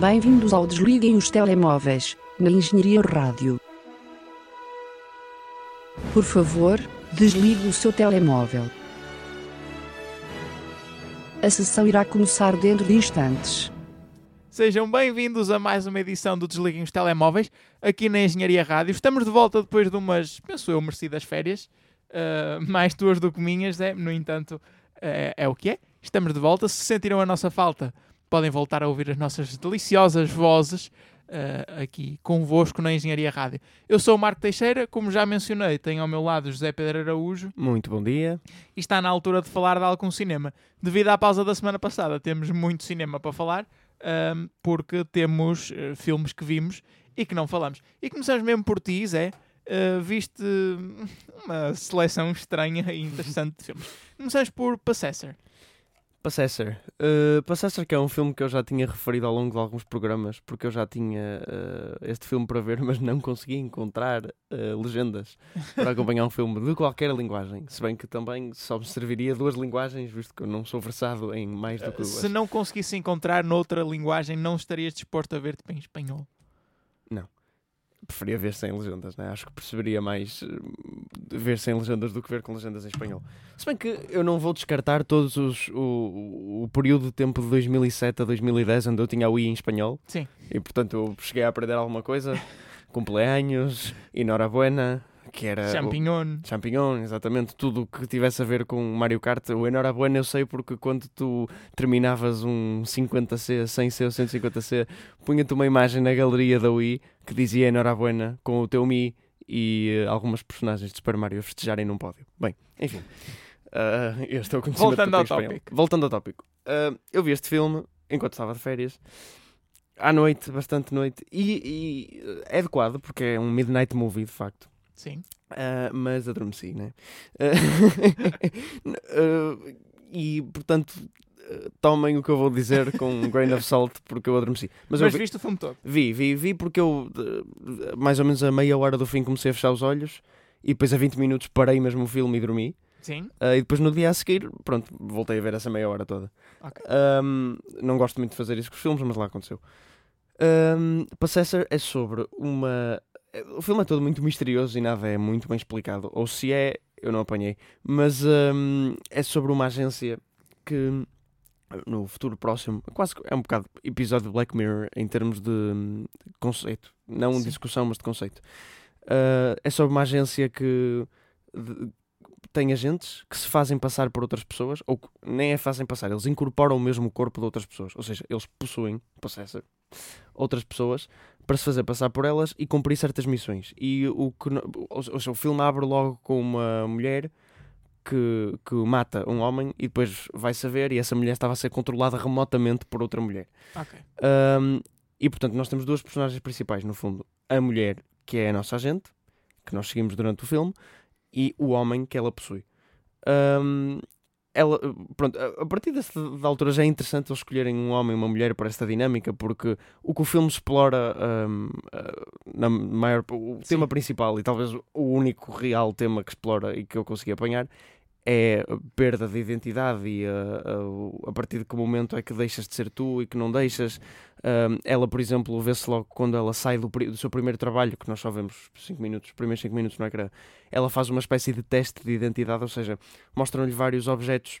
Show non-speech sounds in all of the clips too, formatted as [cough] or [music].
Bem-vindos ao Desliguem os Telemóveis, na Engenharia Rádio. Por favor, desligue o seu telemóvel. A sessão irá começar dentro de instantes. Sejam bem-vindos a mais uma edição do Desliguem os Telemóveis, aqui na Engenharia Rádio. Estamos de volta depois de umas, penso eu, merecidas férias. Uh, mais tuas do que minhas, é, no entanto, é, é o que é. Estamos de volta. Se sentiram a nossa falta, podem voltar a ouvir as nossas deliciosas vozes uh, aqui convosco na Engenharia Rádio. Eu sou o Marco Teixeira, como já mencionei, tenho ao meu lado José Pedro Araújo. Muito bom dia. E está na altura de falar de algum cinema. Devido à pausa da semana passada, temos muito cinema para falar, um, porque temos uh, filmes que vimos e que não falamos. E começamos mesmo por ti, Zé. Uh, viste uma seleção estranha e interessante de filmes. Começamos por Possessor. Possessor. Uh, Possessor que é um filme que eu já tinha referido ao longo de alguns programas, porque eu já tinha uh, este filme para ver, [laughs] mas não consegui encontrar uh, legendas para acompanhar um filme de qualquer linguagem. Se bem que também só me serviria duas linguagens, visto que eu não sou versado em mais do que duas. Se não conseguisse encontrar noutra linguagem, não estarias disposto a ver-te em espanhol? Não preferia ver sem legendas, né? acho que perceberia mais uh, ver sem legendas do que ver com legendas em espanhol. Se bem que eu não vou descartar todos os o, o período de tempo de 2007 a 2010 onde eu tinha o I em espanhol. Sim. E portanto eu cheguei a aprender alguma coisa. [laughs] Cumpleaños, enhorabuena, que era. Champignon. O, champignon, exatamente. Tudo o que tivesse a ver com Mario Kart. O Enhorabuena eu sei porque quando tu terminavas um 50C, 100C ou 150C, punha-te uma imagem na galeria da Wii que dizia Enhorabuena com o teu Mi e uh, algumas personagens de Super Mario festejarem num pódio. Bem, enfim. Uh, é o conhecimento Voltando ao tópico. Voltando ao tópico. Uh, eu vi este filme enquanto estava de férias à noite, bastante noite, e, e, é adequado porque é um midnight movie de facto. Sim. Uh, mas adormeci, né? Uh, [laughs] e portanto, tomem o que eu vou dizer com um grain of salt porque eu adormeci. Mas, mas vi, viste o filme todo? Vi, vi, vi porque eu, mais ou menos a meia hora do fim, comecei a fechar os olhos e depois a 20 minutos parei mesmo o filme e dormi. Sim. Uh, e depois no dia a seguir, pronto, voltei a ver essa meia hora toda. Okay. Um, não gosto muito de fazer isso com os filmes, mas lá aconteceu. Um, Possessor é sobre uma o filme é todo muito misterioso e nada é muito bem explicado. Ou se é, eu não apanhei. Mas um, é sobre uma agência que no futuro próximo, quase é um bocado episódio de Black Mirror em termos de um, conceito, não Sim. discussão, mas de conceito. Uh, é sobre uma agência que de, tem agentes que se fazem passar por outras pessoas, ou nem é fazem passar, eles incorporam o mesmo corpo de outras pessoas, ou seja, eles possuem, possessor, outras pessoas para se fazer passar por elas e cumprir certas missões. E o, que, o, o filme abre logo com uma mulher que, que mata um homem e depois vai saber e essa mulher estava a ser controlada remotamente por outra mulher. Okay. Um, e portanto nós temos duas personagens principais no fundo. A mulher, que é a nossa agente, que nós seguimos durante o filme, e o homem que ela possui. Um, ela, pronto, a partir dessa da altura já é interessante eles escolherem um homem e uma mulher para esta dinâmica, porque o que o filme explora, um, na maior, o Sim. tema principal e talvez o único real tema que explora e que eu consegui apanhar é a perda de identidade e a, a, a, partir de que momento é que deixas de ser tu e que não deixas. Um, ela, por exemplo, vê-se logo quando ela sai do, do, seu primeiro trabalho, que nós só vemos 5 minutos, os primeiros 5 minutos no ecrã, ela faz uma espécie de teste de identidade, ou seja, mostram-lhe vários objetos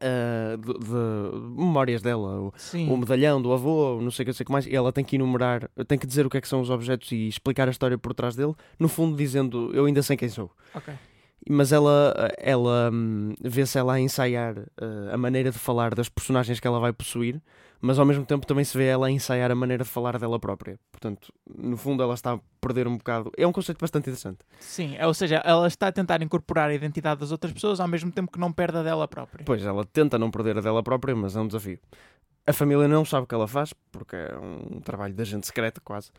Uh, de, de, memórias dela, o, o, medalhão do avô, não sei o que, sei que mais, e ela tem que enumerar, tem que dizer o que é que são os objetos e explicar a história por trás dele, no fundo dizendo eu ainda sei quem sou. Okay mas ela, ela hum, vê-se ela a ensaiar uh, a maneira de falar das personagens que ela vai possuir, mas ao mesmo tempo também se vê ela a ensaiar a maneira de falar dela própria. Portanto, no fundo, ela está a perder um bocado. É um conceito bastante interessante. Sim, ou seja, ela está a tentar incorporar a identidade das outras pessoas ao mesmo tempo que não perde a dela própria. Pois, ela tenta não perder a dela própria, mas é um desafio. A família não sabe o que ela faz, porque é um trabalho de agente secreto, quase.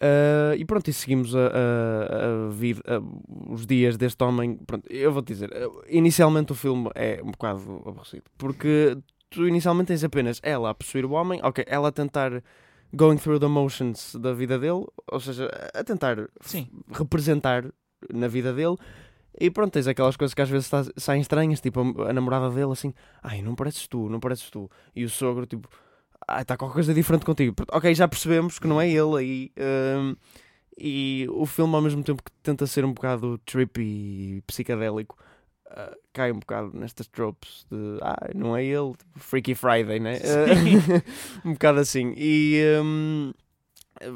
Uh, e pronto, e seguimos a, a, a vida, a, os dias deste homem. Pronto, eu vou-te dizer, inicialmente o filme é um bocado aborrecido, porque tu inicialmente tens apenas ela a possuir o homem, ok, ela a tentar going through the motions da vida dele, ou seja, a tentar Sim. representar na vida dele. E pronto, tens aquelas coisas que às vezes saem estranhas, tipo a, a namorada dele assim, ai, não pareces tu, não pareces tu. E o sogro, tipo, ah, está qualquer coisa diferente contigo. Ok, já percebemos que não é ele aí. hum, e o filme, ao mesmo tempo que tenta ser um bocado trippy e psicadélico, ah, cai um bocado nestas tropes de ah, não é ele, tipo, Freaky Friday, né? Ah, [laughs] um bocado assim. E hum,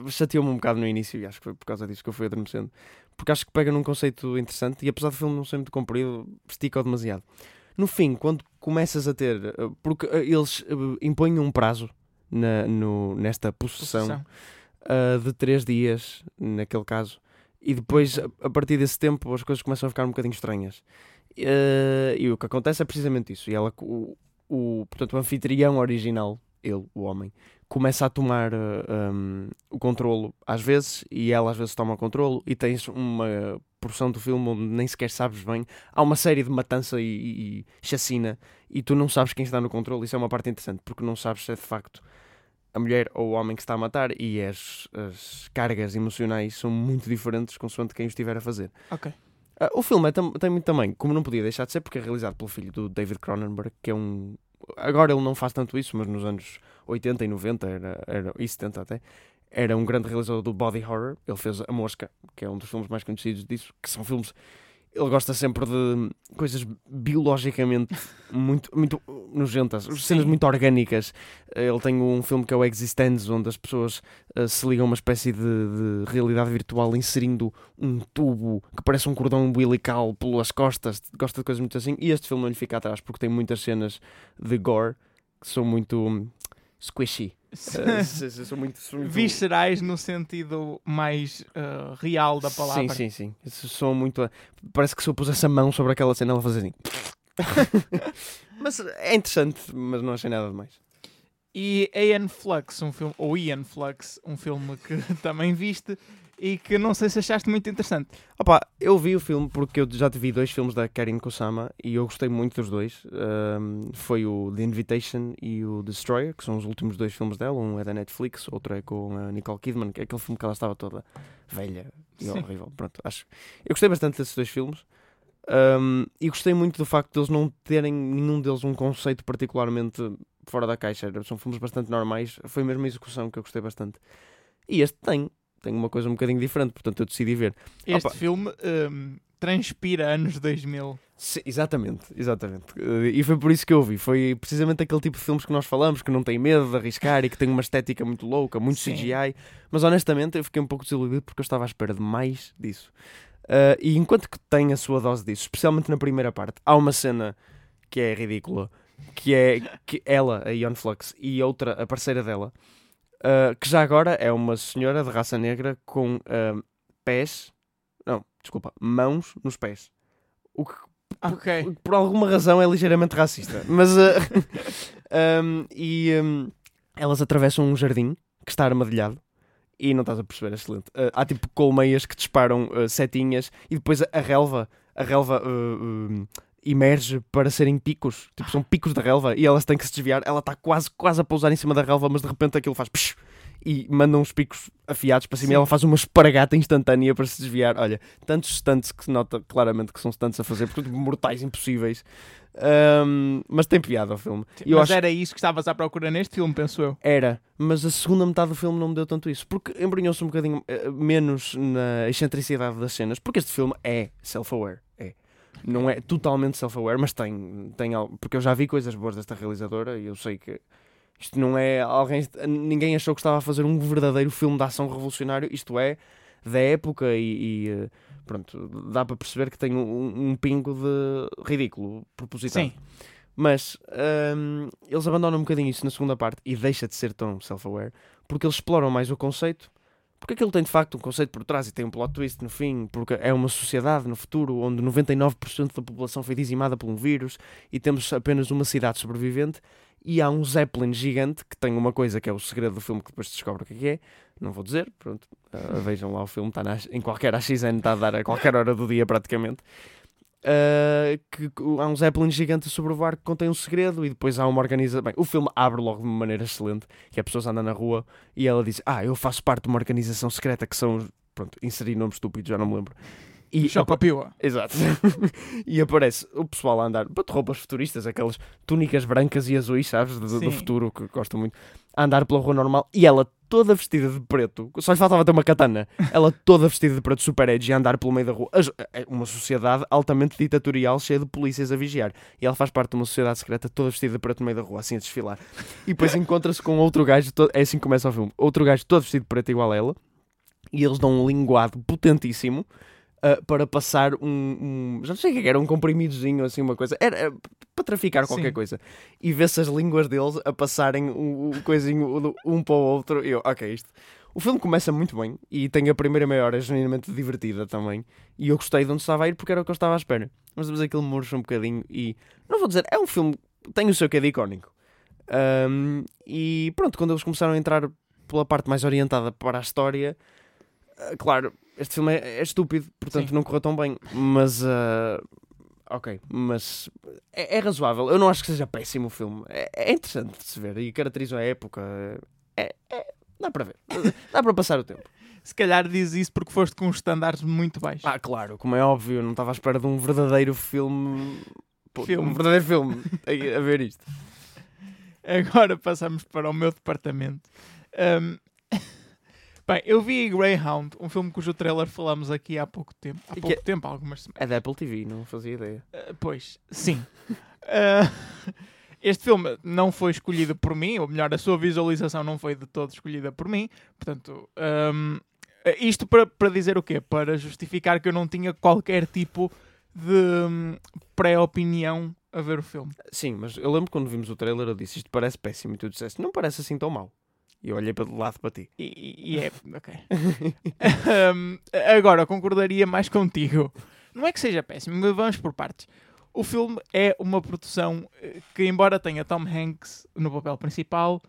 chateou-me um bocado no início e acho que foi por causa disso que eu fui adormecendo. Porque acho que pega num conceito interessante e apesar do filme não ser muito comprido, estica demasiado. No fim, quando começas a ter. eh, Porque eh, eles eh, impõem um prazo na, no, nesta possessão, Possessão. ah, de três dias, naquele caso, e depois, a, partir desse tempo, as coisas começam a ficar um bocadinho estranhas. Eh, e o que acontece é precisamente isso. E ela, o, o, portanto, o anfitrião original, ele, o homem, começa a tomar eh, um, o controlo às vezes, e ela às vezes toma o controlo, e tens uma porção do filme onde nem sequer sabes bem. Há uma série de matança e, e, e chacina, e tu não sabes quem está no controle. Isso é uma parte interessante, porque não sabes se é de facto a mulher ou o homem que está a matar, e as, as cargas emocionais são muito diferentes consoante quem o estiver a fazer. Ok. Ah, o filme é tem muito também, como não podia deixar de ser, porque é realizado pelo filho do David Cronenberg, que é um. Agora ele não faz tanto isso, mas nos anos 80 e 90 era, era, e 70 até, era um grande realizador do body horror. Ele fez A Mosca, que é um dos filmes mais conhecidos disso, que são filmes. Ele gosta sempre de coisas biologicamente [laughs] muito, muito nojentas, cenas Sim. muito orgânicas. Ele tem um filme que é o Existence, onde as pessoas eh, se ligam a uma espécie de, de realidade virtual inserindo um tubo que parece um cordão umbilical pelas costas. Gosta de coisas muito assim. E este filme não lhe fica atrás porque tem muitas cenas de gore que são muito squishy. Eh, [laughs] são muito, são muito- Viscerais no sentido mais ah, real da palavra. Sim, sim, sim. São muito. Parece que se eu pusesse a mão sobre aquela cena, ela fazia assim. [laughs] mas é interessante, mas não achei nada demais. E Ian Flux, um filme, ou Ian Flux, um filme que [laughs] também viste e que não sei se achaste muito interessante. Opa, eu vi o filme porque eu já te vi dois filmes da Karin Kusama e eu gostei muito dos dois. Ahm, foi o The Invitation e o Destroyer, que são os últimos dois filmes dela. Um é da Netflix, outro é com a Nicole Kidman, que é aquele filme que ela estava toda velha e Sim. horrível. Pronto, acho. Eu gostei bastante desses dois filmes. Ahm, e gostei muito do facto de eles não terem nenhum deles um conceito particularmente fora da caixa. São filmes bastante normais. Foi mesmo a execução que eu gostei bastante. E este tem. Tem uma coisa um bocadinho diferente, portanto eu decidi ver. Este Opa. filme hum, transpira anos 2000. Sim, exatamente, exatamente. Eh, E foi por isso que eu vi. Foi precisamente aquele tipo de filmes que nós falamos, que não tem medo de arriscar e que tem uma estética muito louca, muito Sim. CGI. Mas honestamente eu fiquei um pouco desiludido porque eu estava à espera de mais disso. Eh, e enquanto que tem a sua dose disso, especialmente na primeira parte, há uma cena que é ridícula, que é que ela, a Ion Flux, e outra, a parceira dela, eh, que já agora é uma senhora de raça negra com eh, pés, não, desculpa, mãos nos pés. O que Ok. por, por alguma razão é ligeiramente racista. Mas [laughs] uh, um, e um, elas atravessam um jardim que está armadilhado. E não estás a perceber, excelente. Uh, há tipo colmeias que disparam uh, setinhas e depois a, relva, a relva uh, emerge para serem picos. Tipo, são picos de relva e elas têm que se desviar. Ela está quase, quase a pousar em cima da relva, mas de repente aquilo faz psh, e manda uns picos afiados para cima Sim. e ela faz uma esparagata instantânea para se desviar. Olha, tantos stunts que se nota claramente que são stunts a fazer, porque mortais impossíveis. Um, mas tem piada o filme. Mas acho era isso que estavas à procura neste filme, penso eu. era, mas a segunda metade do filme não me deu tanto isso, porque embrenhou-se um bocadinho eh, menos na excentricidade das cenas, porque este filme é self-aware, é. Não é totalmente self-aware, mas tem, tem algo, porque eu já vi coisas boas desta realizadora e eu sei que isto não é alguém, ninguém achou que estava a fazer um verdadeiro filme de ação revolucionário, isto é da época e, e, eh, pronto, dá para perceber que tem um, um pingo de ridículo propositado. Sim. Mas hum, eles abandonam um bocadinho isso na segunda parte e deixa de ser tão self-aware porque eles exploram mais o conceito. Porque aquilo tem de facto um conceito por trás e tem um plot twist no fim, porque é uma sociedade no futuro onde 99% da população foi dizimada por um vírus e temos apenas uma cidade sobrevivente e há um Zeppelin gigante que tem uma coisa que é o segredo do filme que depois descobre o que é é. Não vou dizer, pronto. ah, vejam lá o filme, está em qualquer AXN, está a dar a qualquer hora do dia praticamente. Uh, que há um Zeppelin gigante a sobrevoar que contém um segredo e depois há uma organização. Bem, o filme abre logo de uma maneira excelente, que a pessoa anda na rua e ela diz: Ah, eu faço parte de uma organização secreta que são. Pronto, inseri nomes estúpidos, já não me lembro. E Choca piua. Exato. [laughs] e aparece o pessoal a andar de roupas futuristas, aquelas túnicas brancas e azuis, sabes? Do, do futuro, que gosto muito. A andar pela rua normal e ela toda vestida de preto. Só lhe faltava ter uma katana. [laughs] Ela toda vestida de preto, super edgy, a andar pelo meio da rua. É Uma sociedade altamente ditatorial, cheia de polícias a vigiar. E ela faz parte de uma sociedade secreta toda vestida de preto no meio da rua, assim a desfilar. E depois [laughs] encontra-se com outro gajo, to- é assim que começa o filme. Outro gajo todo vestido de preto igual a ela. E eles dão um linguado potentíssimo uh, para passar um, um- Já não sei o que é que era, um comprimidozinho, assim, uma coisa. Era, era para traficar qualquer Sim. coisa. E vê-se as línguas deles a passarem o, o coisinho um para o outro. E eu, ok, isto. O filme começa muito bem e tem a primeira meia hora genuinamente divertida também. E eu gostei de onde estava a ir porque era o que eu estava à espera. Mas depois aquilo murcha um bocadinho e. Não vou dizer, é um filme. Tem o seu quê de icónico. Um, e pronto, quando eles começaram a entrar pela parte mais orientada para a história, ah, claro, este filme é, é estúpido, portanto Sim. não correu tão bem, mas ah, ok, mas é, é razoável. Eu não acho que seja péssimo o filme, é, é interessante de se ver e caracteriza a época. É, é- dá para ver, dá para passar o tempo. [laughs] Se calhar diz isso porque foste com os estándares muito baixos. Ah, claro, como é óbvio, não estava à espera de um verdadeiro filme. Pô, Filme. Um verdadeiro filme [laughs] a, a ver isto. Agora passamos para o meu departamento. Um, [laughs] Bem, eu vi Greyhound, um filme cujo trailer falamos aqui há pouco tempo. Há pouco que- tempo, há algumas semanas. É da Apple TV, não fazia ideia. Uh, pois, sim. Uh, [laughs] este filme não foi escolhido por mim, ou melhor, a sua visualização não foi de todo escolhida por mim. Portanto, um, isto para, para dizer o quê? Para justificar que eu não tinha qualquer tipo de hum, pré-opinião a ver o filme. Sim, mas eu lembro quando vimos o trailer, eu disse isto parece péssimo e tu disseste não parece assim tão mau. E eu olhei para o lado para ti. E, e- é. [laughs] Ok. Um, agora, concordaria mais contigo. Não é que seja péssimo, mas vamos por partes. O filme é uma produção eh, que, embora tenha Tom Hanks no papel principal,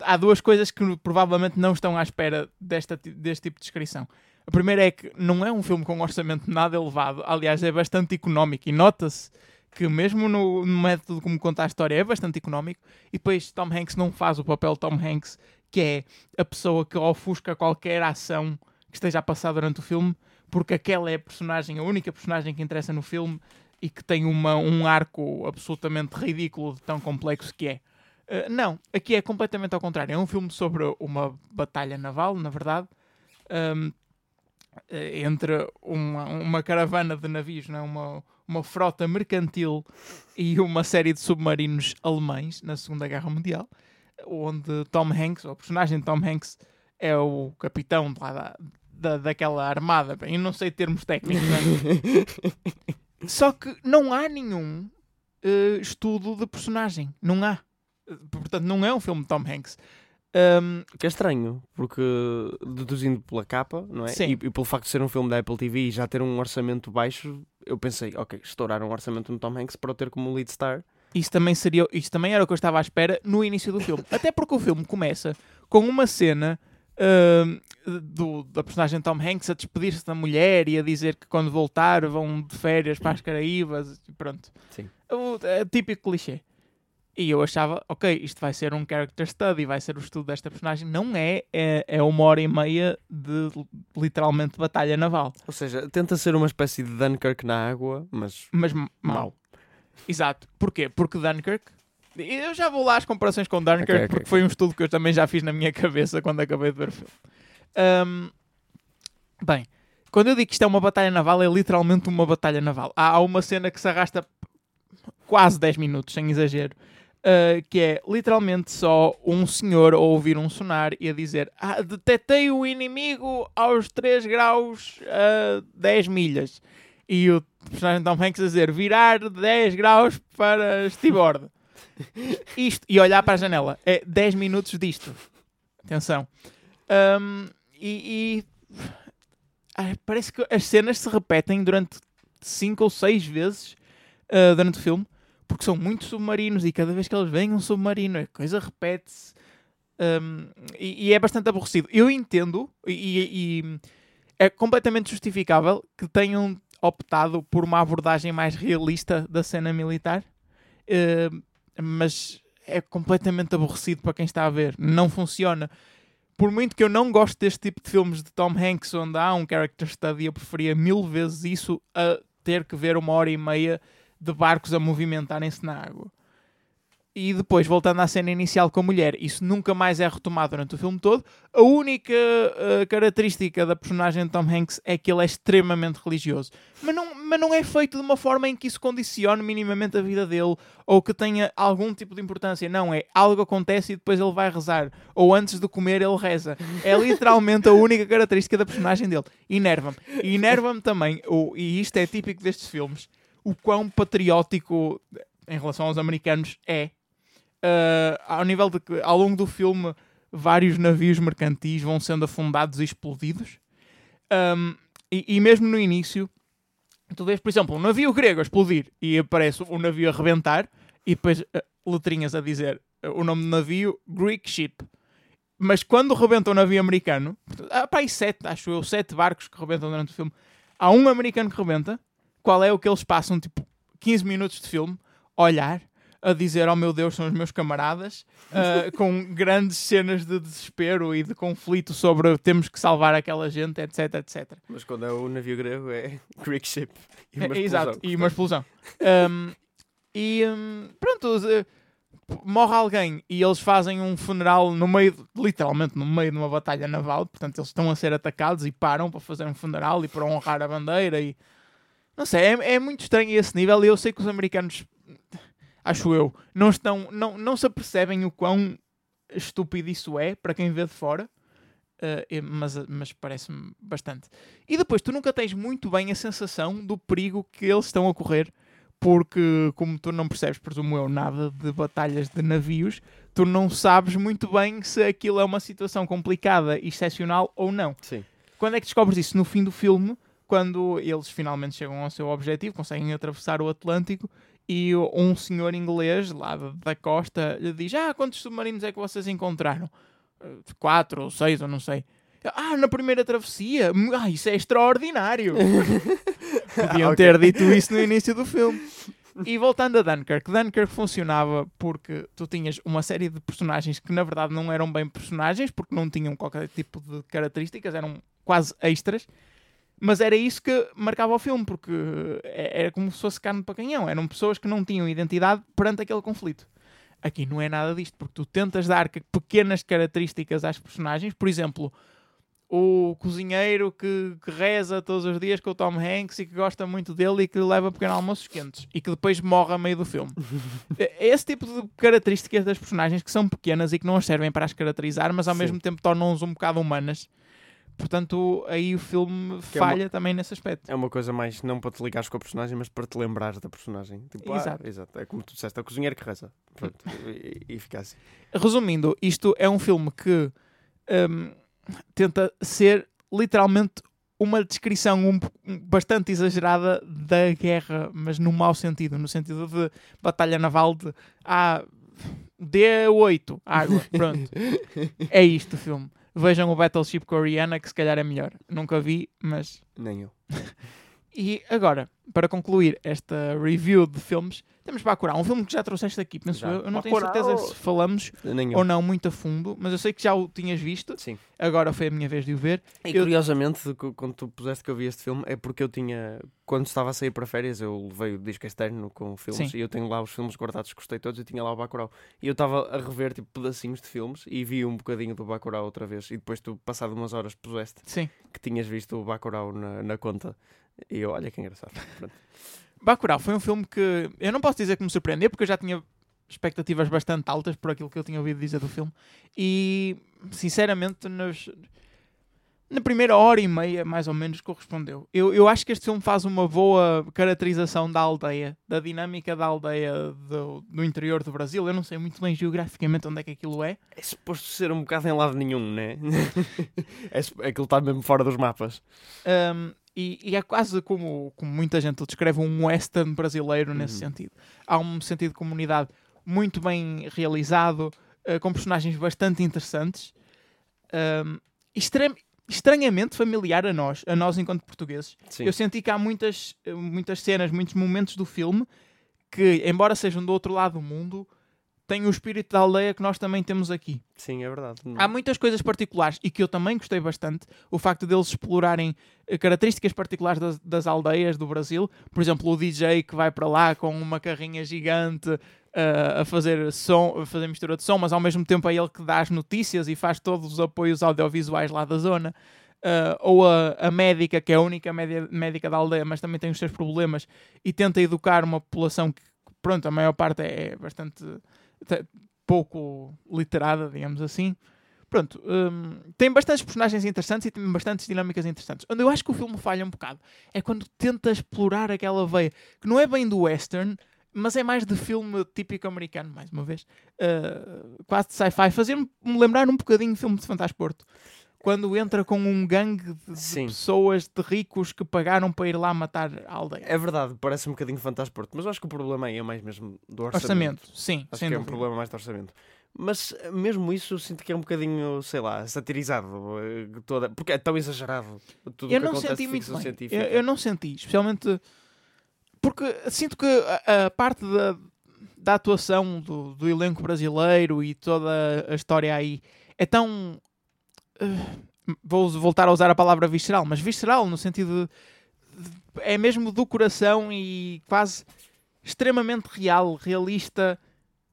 há duas coisas que provavelmente não estão à espera desta, deste tipo de descrição. A primeira é que não é um filme com um orçamento nada elevado, aliás, é bastante económico e nota-se que, mesmo no, no método como conta a história, é bastante económico. E depois, Tom Hanks não faz o papel de Tom Hanks, que é a pessoa que ofusca qualquer ação que esteja a passar durante o filme, porque aquela é a personagem, a única personagem que interessa no filme e que tem uma, um arco absolutamente ridículo de tão complexo que é. Uh, não, aqui é completamente ao contrário. É um filme sobre uma batalha naval, na verdade, um, entre uma, uma caravana de navios, não é? uma, uma frota mercantil e uma série de submarinos alemães na Segunda Guerra Mundial, onde Tom Hanks, ou a personagem de Tom Hanks, é o capitão da, da, daquela armada. Bem, eu não sei termos técnicos, é? [laughs] Só que não há nenhum eh, estudo de personagem. Não há. Eh, Portanto, não é um filme de Tom Hanks. Um, que é estranho, porque deduzindo pela capa, não é? Sim. E, e pelo facto de ser um filme da Apple TV e já ter um orçamento baixo, eu pensei, ok, estouraram um orçamento no Tom Hanks para o ter como lead star. Isso também, seria, isso também era o que eu estava à espera no início do filme. Até porque o filme começa com uma cena ahm, do, da personagem Tom Hanks a despedir-se da mulher e a dizer que quando voltar vão de férias para as Caraíbas e pronto. Sim. O, é típico clichê. E eu achava, ok, isto vai ser um character study, vai ser o estudo desta personagem. Não é, é, é uma hora e meia de literalmente batalha naval. Ou seja, tenta ser uma espécie de Dunkirk na água, mas Mas m- mau. mau. Exato. Porquê? Porque Dunkirk. Eu já vou lá às comparações com Dunkirk, Ok, ok, porque ok. foi um estudo que eu também já fiz na minha cabeça quando acabei de ver o filme. Ahm, bem, quando eu digo que isto é uma batalha naval, é literalmente uma batalha naval. Há, há uma cena que se arrasta quase 10 minutos, sem exagero, ah, que é literalmente só um senhor a ouvir um sonar e a dizer: ah, Detetei o inimigo aos 3 graus a 10 milhas. E o personagem Tom Hanks a dizer: Virar 10 graus para estiborde. [laughs] Isto, e olhar para a janela. É 10 minutos disto. Atenção. Ahm, e. e- parece que as cenas se repetem durante 5 ou 6 vezes ah, durante o filme, porque são muitos submarinos e cada vez que eles veem um submarino, a coisa repete-se. Ahm, e, e é bastante aborrecido. Eu entendo e, e é completamente justificável que tenham optado por uma abordagem mais realista da cena militar, eh, mas é completamente aborrecido para quem está a ver. Não funciona. por muito que eu não goste deste tipo de filmes de Tom Hanks onde há um character study, eu preferia mil vezes isso a ter que ver uma hora e meia de barcos a movimentarem-se na água. E depois, voltando à cena inicial com a mulher, isso nunca mais é retomado durante o filme todo. A única uh, característica da personagem de Tom Hanks é que ele é extremamente religioso. Mas não, mas não é feito de uma forma em que isso condicione minimamente a vida dele ou que tenha algum tipo de importância. Não, é algo acontece e depois ele vai rezar. Ou antes de comer ele reza. É literalmente a única característica da personagem dele. Enerva-me. E enerva-me também, ou, e isto é típico destes filmes, o quão patriótico em relação aos americanos é uh, ao nível de que ao longo do filme vários navios mercantis vão sendo afundados e explodidos. Um, e, e, mesmo no início, tu vês, por exemplo, um navio grego a explodir e aparece um navio a rebentar e depois uh, letrinhas a dizer uh, o nome do navio Greek Ship. Mas quando rebenta um navio americano, há para aí sete, acho eu, sete barcos que rebentam durante o filme. Há um americano que rebenta. Qual é o que eles passam, tipo, 15 minutos de filme, olhar a dizer, oh meu Deus, são os meus camaradas, uh, [laughs] com grandes cenas de desespero e de conflito sobre temos que salvar aquela gente, etc, etc. Mas quando é o navio grego é [laughs] Greek ship. E uma é, Exato, e uma explosão. um, e um, pronto, uh, morre alguém e eles fazem um funeral no meio, literalmente no meio de uma batalha naval, portanto eles estão a ser atacados e param para fazer um funeral e para honrar a bandeira e não sei, é, é muito estranho esse nível e eu sei que os americanos acho eu, não estão, não, não se apercebem o quão estúpido isso é para quem vê de fora. Uh, mas, mas parece-me bastante. E depois, tu nunca tens muito bem a sensação do perigo que eles estão a correr, porque, como tu não percebes, presumo eu, nada de batalhas de navios, tu não sabes muito bem se aquilo é uma situação complicada e excepcional ou não. Sim. Quando é que descobres isso? No fim do filme, quando eles finalmente chegam ao seu objetivo, conseguem atravessar o Atlântico e um senhor inglês lá da costa lhe diz: Ah, quantos submarinos é que vocês encontraram? Eh, quatro ou seis, ou não sei. Ah, na primeira travessia? Ah, isso é extraordinário! [laughs] Podiam okay. ter dito isso no início do filme. E voltando a Dunkirk, Dunkirk funcionava porque tu tinhas uma série de personagens que na verdade não eram bem personagens, porque não tinham qualquer tipo de características, eram quase extras mas era isso que marcava o filme, porque é, era como se fosse carne para canhão. Eram pessoas que não tinham identidade perante aquele conflito. Aqui não é nada disto, porque tu tentas dar pequenas características às personagens. Por exemplo, o cozinheiro que, que, reza todos os dias com o Tom Hanks e que gosta muito dele e que leva pequeno almoços quentes e que depois morre a meio do filme. É [laughs] esse tipo de características das personagens que são pequenas e que não as servem para as caracterizar, mas ao Sim. mesmo tempo tornam-os um bocado humanas Portanto, aí o filme que falha é uma, também nesse aspecto. É uma coisa mais não para te ligares com a personagem, mas para te lembrares da personagem. Tipo, ah, exato. Ah, exato. É como tu disseste, é o cozinheiro que reza. Pronto, e, e fica assim. Resumindo, isto é um filme que um, tenta ser literalmente uma descrição um, bastante exagerada da guerra, mas no mau sentido, no sentido de batalha naval de ah, D8, água, pronto. [laughs] é isto o filme. Vejam o Battleship Coreana, que se calhar é melhor. Nunca vi, mas. Nem eu. [laughs] e agora, para concluir esta review de filmes, temos Bacurau, um filme que já trouxeste aqui, penso já. eu. Eu não Bacurau. tenho certeza se falamos ou não muito a fundo, mas eu sei que já o tinhas visto. Sim. Agora foi a minha vez de o ver. E eu... curiosamente, quando tu puseste que eu vi este filme, é porque eu tinha, quando estava a sair para férias, eu levei o disco externo com filmes Sim. e eu tenho lá os filmes guardados, gostei todos e tinha lá o Bacurau. E eu estava a rever tipo pedacinhos de filmes e vi um bocadinho do Bacurau outra vez. E depois tu, passado umas horas, puseste Sim. que tinhas visto o Bacurau na, na conta. E eu, olha que engraçado. [laughs] Pronto. Bacurau foi um filme que eu não posso dizer que me surpreendeu, porque eu já tinha expectativas bastante altas por aquilo que eu tinha ouvido dizer do filme. E, sinceramente, na primeira hora e meia, mais ou menos, correspondeu. Eu, eu acho que este filme faz uma boa caracterização da aldeia, da dinâmica da aldeia do, do interior do Brasil. Eu não sei muito bem geograficamente onde é que aquilo é. É suposto ser um bocado em lado nenhum, né? [laughs] é, aquilo está mesmo fora dos mapas. Um, e, e, é quase como, como muita gente descreve um western brasileiro nesse uhum. sentido. Há um sentido de comunidade muito bem realizado, uh, com personagens bastante interessantes, um, estranhamente familiar a nós, a nós enquanto portugueses. Sim. Eu senti que há muitas, muitas cenas, muitos momentos do filme que, embora sejam do outro lado do mundo, tem o espírito da aldeia que nós também temos aqui. Sim, é verdade. Há muitas coisas particulares e que eu também gostei bastante. O facto deles explorarem eh, características particulares das, das aldeias do Brasil. Por exemplo, o DJ que vai para lá com uma carrinha gigante uh, a fazer som, a fazer mistura de som, mas ao mesmo tempo é ele que dá as notícias e faz todos os apoios audiovisuais lá da zona. Uh, ou a, a, médica, que é a única média, médica da aldeia, mas também tem os seus problemas e tenta educar uma população que, pronto, a maior parte é bastante pouco literada, digamos assim. Pronto, um, tem bastantes personagens interessantes e tem bastantes dinâmicas interessantes. Onde eu acho que o filme falha um bocado é quando tenta explorar aquela veia que não é bem do western, mas é mais de filme típico americano, mais uma vez, uh, quase de sci-fi, fazer-me lembrar um bocadinho de filme de Fantasporto quando entra com um gangue de, pessoas, de ricos que pagaram para ir lá matar a aldeia. É verdade, parece um bocadinho fantástico, mas eu acho que o problema aí é mais mesmo do orçamento. Orçamento, sim. Acho que dúvida. é um problema mais do orçamento. Mas mesmo isso sinto que é um bocadinho, sei lá, satirizado. Eh, toda, porque é tão exagerado tudo eu que não acontece senti muito bem. científica. Eu, eu, não senti, especialmente porque sinto que a, a parte da, da atuação do, do elenco brasileiro e toda a história aí é tão Uh, vou voltar a usar a palavra visceral, mas visceral no sentido de, de, é mesmo do coração e quase extremamente real, realista,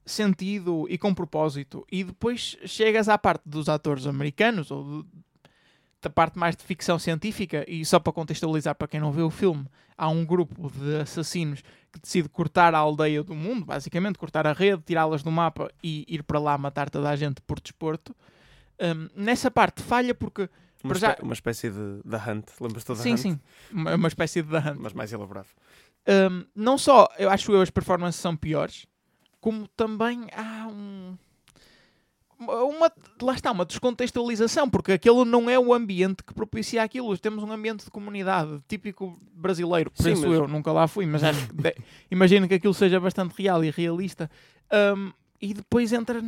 sentido e com propósito. E depois chegas à parte dos atores americanos ou do, da parte mais de ficção científica, e só para contextualizar para quem não vê o filme, há um grupo de assassinos que decide cortar a aldeia do mundo, basicamente cortar a rede, tirá-las do mapa e ir para lá matar toda a gente por desporto. Um, nessa parte falha porque. Uma, já... uma espécie de The Hunt, lembras-te da Sim, Hunt? sim, uma, uma espécie de The Hunt. Mas mais elaborado. Um, não só, eu acho eu, as performances são piores, como também há um. Uma, lá está, uma descontextualização, porque aquele não é o ambiente que propicia aquilo. Temos um ambiente de comunidade típico brasileiro, Sim, penso eu, nunca lá fui, mas acho que de... imagino que aquilo seja bastante real e realista. Um, e depois entra.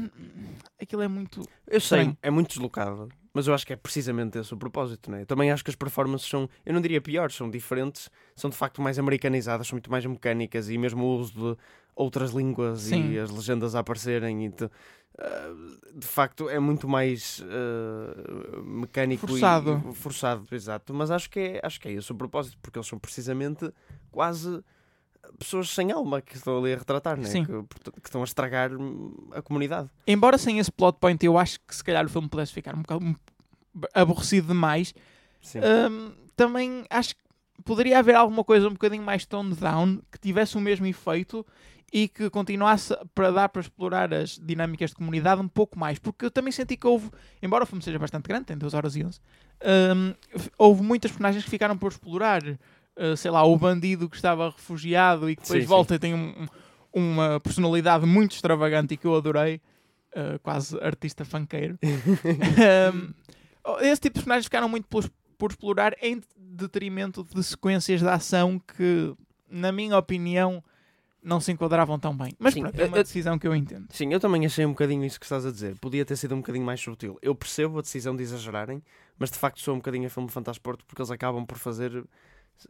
Aquilo é muito. Eu sei, é muito deslocado, mas eu acho que é precisamente esse o propósito, não é? Eu também acho que as performances são, eu não diria piores, são diferentes, são de facto mais americanizadas, são muito mais mecânicas e mesmo o uso de outras línguas Sim. e as legendas a aparecerem e de, uh, de facto é muito mais uh, mecânico forçado. e forçado, exato. Mas acho que é, acho que é esse o propósito, porque eles são precisamente quase pessoas sem alma que estão ali a retratar, né? que, que, estão a estragar a comunidade. Embora sem esse plot point, eu acho que se calhar o filme pudesse ficar um bocado aborrecido demais. Um, também acho que poderia haver alguma coisa um bocadinho mais toned down que tivesse o mesmo efeito e que continuasse para dar para explorar as dinâmicas de comunidade um pouco mais, porque eu também senti que houve, embora o filme seja bastante grande, tem 2 horas e 11, um, houve muitas personagens que ficaram por explorar uh, sei lá, o bandido que estava refugiado e que depois sim, volta sim. e tem um, uma personalidade muito extravagante e que eu adorei, uh, quase artista funkeiro. [laughs] um, esse tipo de personagens ficaram muito por, por explorar em detrimento de sequências de ação que, na minha opinião, não se enquadravam tão bem. Mas Sim, pronto, é uma decisão que eu entendo. Sim, eu também achei um bocadinho isso que estás a dizer. Podia ter sido um bocadinho mais sutil. Eu percebo a decisão de exagerarem, mas de facto sou um bocadinho a filme Fantasporto porque eles acabam por fazer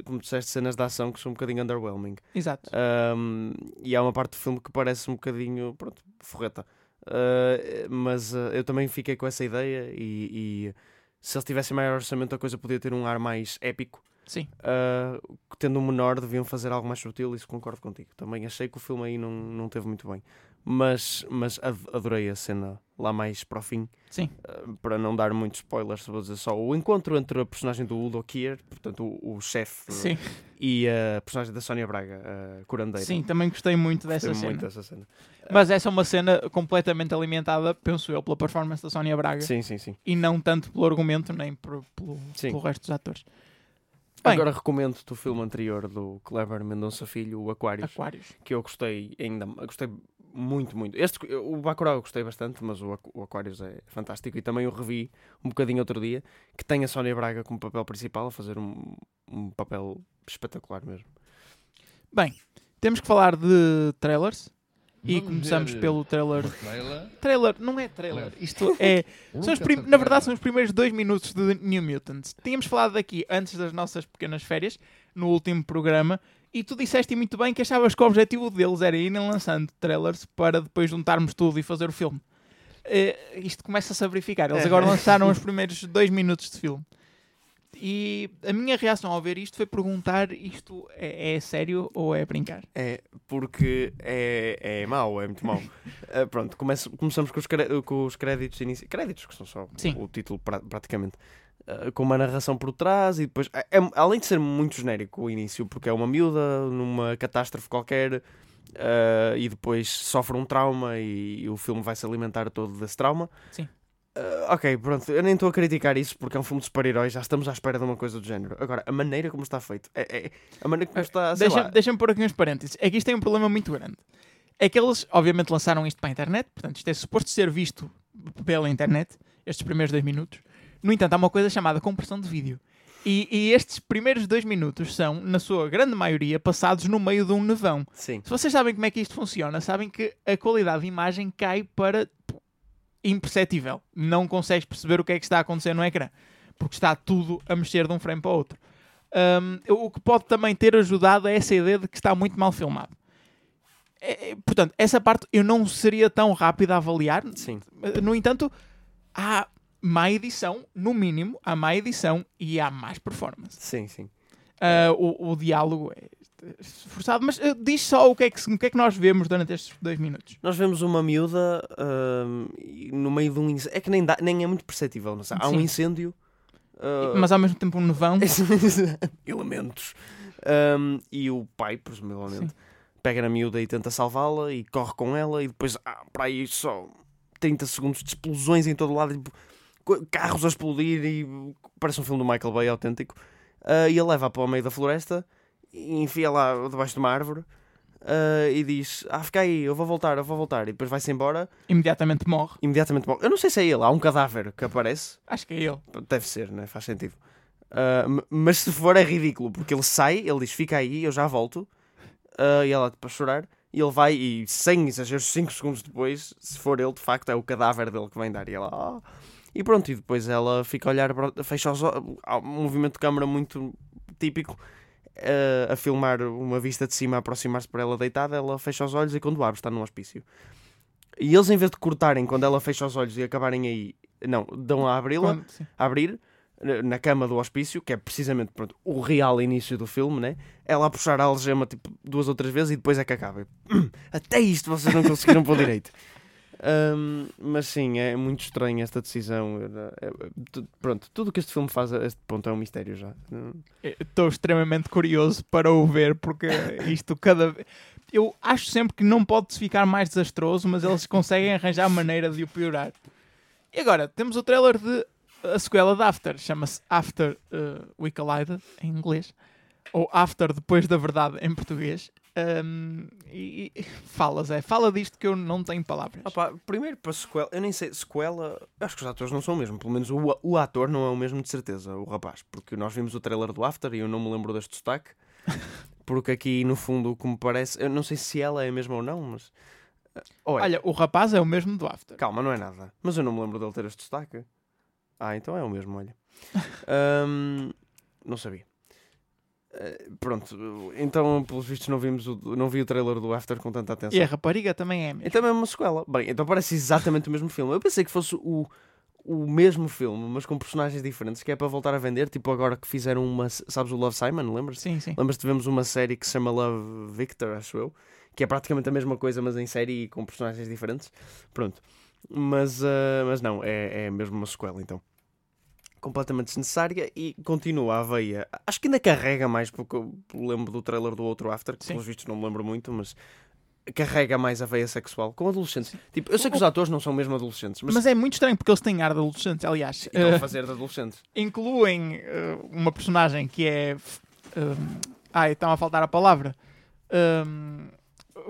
como disseste, cenas de ação que são um bocadinho underwhelming. Exato. Um, e há uma parte do filme que parece um bocadinho, pronto, forreta. Uh, mas uh, eu também fiquei com essa ideia e, e, se eles tivessem maior orçamento a coisa podia ter um ar mais épico. Sim. Uh, tendo um menor deviam fazer algo mais sutil, isso concordo contigo. Também achei que o filme aí não, não teve muito bem mas, mas adorei a cena lá mais para o fim. Sim. Uh, para não dar muitos spoilers, vou dizer só o encontro entre a personagem do Udo Kier, portanto o, o chefe, e a personagem da Sónia Braga, a curandeira. Sim, também gostei muito gostei dessa muito cena. Dessa cena. Mas essa é uma cena completamente alimentada, penso eu, pela performance da Sónia Braga. Sim, sim, sim. E não tanto pelo argumento, nem por, pelo, pelo resto dos atores. Bem, Agora recomendo-te o filme anterior do Clever Mendonça Filho, o Aquários, Aquários, que eu gostei ainda, gostei muito, muito. Este, o Bacurau eu gostei bastante, mas o, o Aquarius é fantástico. E também o revi um bocadinho outro dia, que tem a Sónia Braga como papel principal, a fazer um, um papel espetacular mesmo. Bem, temos que falar de trailers. E começamos ver, pelo trailer. trailer. Trailer, não é trailer. Isto [laughs] é. são os prim... Na verdade, são os primeiros dois minutos de New Mutants. Tínhamos falado daqui antes das nossas pequenas férias, no último programa, E tu disseste muito bem que achavas que o objetivo deles era irem lançando trailers para depois juntarmos tudo e fazer o filme. Eh, isto começa-se a verificar. Eles agora lançaram os [laughs] primeiros dois minutos de filme. E a minha reação ao ver isto foi perguntar: isto é, é sério ou é brincar? É, porque é, é mau, é muito mau. Uh, [laughs] pronto, começa, começamos com os, com os créditos iniciais. Créditos, que são só Sim. o título pra- praticamente. Uh, com uma narração por trás e depois. é- é- além de ser muito genérico o início, porque é uma miúda numa catástrofe qualquer uh, e depois sofre um trauma e, e o filme vai se alimentar todo desse trauma. Sim. Uh, ok, pronto, eu nem estou a criticar isso porque é um filme de super-heróis, já estamos à espera de uma coisa do género. Agora, a maneira como está feito, é, é- a maneira como está. sei Deixa- Deixa-me pôr aqui uns parênteses. É que isto tem um problema muito grande. É que eles, obviamente, lançaram isto para a internet, portanto, isto é suposto ser visto pela internet, estes primeiros dois minutos. No entanto, há uma coisa chamada compressão de vídeo. E, e estes primeiros dois minutos são, na sua grande maioria, passados no meio de um nevão. Sim. Se vocês sabem como é que isto funciona, sabem que a qualidade de imagem cai para imperceptível. Não consegues perceber o que é que está a acontecer no ecrã, porque está tudo a mexer de um frame para o outro. Um, o que pode também ter ajudado é essa ideia de que está muito mal filmado. É, é, portanto, essa parte eu não seria tão rápido a avaliar. Sim. No entanto, há má edição, no mínimo, há má edição e há mais performance. Sim, sim. Uh, o, o diálogo é forçado, mas uh, diz só o que, é que, o que é que nós vemos durante estes dois minutos. Nós vemos uma miúda e no meio de um incêndio. É que nem, dá, nem é muito perceptível. Não sei. Há um Sim. incêndio. ah, Mas ao mesmo tempo um nevão. [laughs] elementos. Ahm, e o pai, presumivelmente, Sim. pega na miúda e tenta salvá-la e corre com ela. E depois, ah, para aí, só 30 segundos de explosões em todo lado. e, co- carros a explodir. E parece um filme do Michael Bay autêntico. Ah, e ele leva para o meio da floresta e enfia lá debaixo de uma árvore. ah, e diz: Ah, fica aí, eu vou voltar, eu vou voltar. E depois vai-se embora Imediatamente morre. imediatamente morre. Eu não sei se é ele, há um cadáver que aparece. Acho que é ele. Deve ser, né? Faz sentido. M- mas se for é ridículo, porque ele sai, ele diz fica aí, eu já volto. E ela para chorar. E ele vai e sem exageros, 5 segundos depois, se for ele, de facto, é o cadáver dele que vem dar. E ela. "Ah." E pronto, e depois ela fica a olhar, fecha os olhos. Há um movimento de câmara muito típico. ah, a filmar uma vista de cima a aproximar-se para ela deitada, ela fecha os olhos e quando abre está num hospício. E eles, em vez de cortarem quando ela fecha os olhos e acabarem aí, não, dão a abri-la, a abrir na- na cama do hospício, que é precisamente pronto, o real início do filme, né? Ela a puxar a algema tipo duas ou três vezes e depois é que acaba. [clears throat] Até isto vocês não conseguiram pôr direito. Ahm, mas sim, é muito estranho esta decisão. É- é- pronto, tudo o que este filme faz a este ponto é um mistério já. Estou extremamente curioso para o ver, porque isto cada vez. Eu acho sempre que não pode ficar mais desastroso, mas eles conseguem arranjar maneira de o piorar. E agora, temos o trailer de a sequela de After, chama-se After uh, We Collided, em inglês, ou After Depois da Verdade, em português. Um, e, e [laughs] fala, Zé, fala disto que eu não tenho palavras. Opa, primeiro para sequela, eu nem sei, sequela, acho que os atores não são o mesmo, pelo menos o, o ator não é o mesmo de certeza, o rapaz, porque nós vimos o trailer do After e eu não me lembro deste destaque, [laughs] porque aqui no fundo o que me parece, eu não sei se ela é a mesma ou não, mas. eh, ou é. Olha, o rapaz é o mesmo do After. Calma, não é nada, mas eu não me lembro dele ter este destaque. Ah, então é o mesmo, olha. [laughs] Ahm, não sabia. Eh, pronto, então pelos vistos não, vimos o, não vi o trailer do After com tanta atenção. E a rapariga também é mesmo. Então é uma sequela. Bem, então parece exatamente o mesmo filme. Eu pensei que fosse o, o mesmo filme, mas com personagens diferentes, que é para voltar a vender. Tipo agora que fizeram uma. Sabes o Love Simon? Lembras? Sim, sim. Lembras-te que tivemos uma série que se chama Love Victor, acho eu, que é praticamente a mesma coisa, mas em série e com personagens diferentes. Pronto. Mas, ah, mas não, é, é mesmo uma sequela então. Completamente desnecessária e continua a veia. Acho que ainda carrega mais, porque eu lembro do trailer do outro After, que Sim. pelos vistos não me lembro muito, mas carrega mais a veia sexual com adolescentes. Tipo, eu sei que os atores não são mesmo adolescentes, mas, Mas é muito estranho porque eles têm ar de adolescentes. Aliás, eh, a fazer de adolescentes. incluem eh, uma personagem que é. f- um, ai, está a faltar a palavra. Um,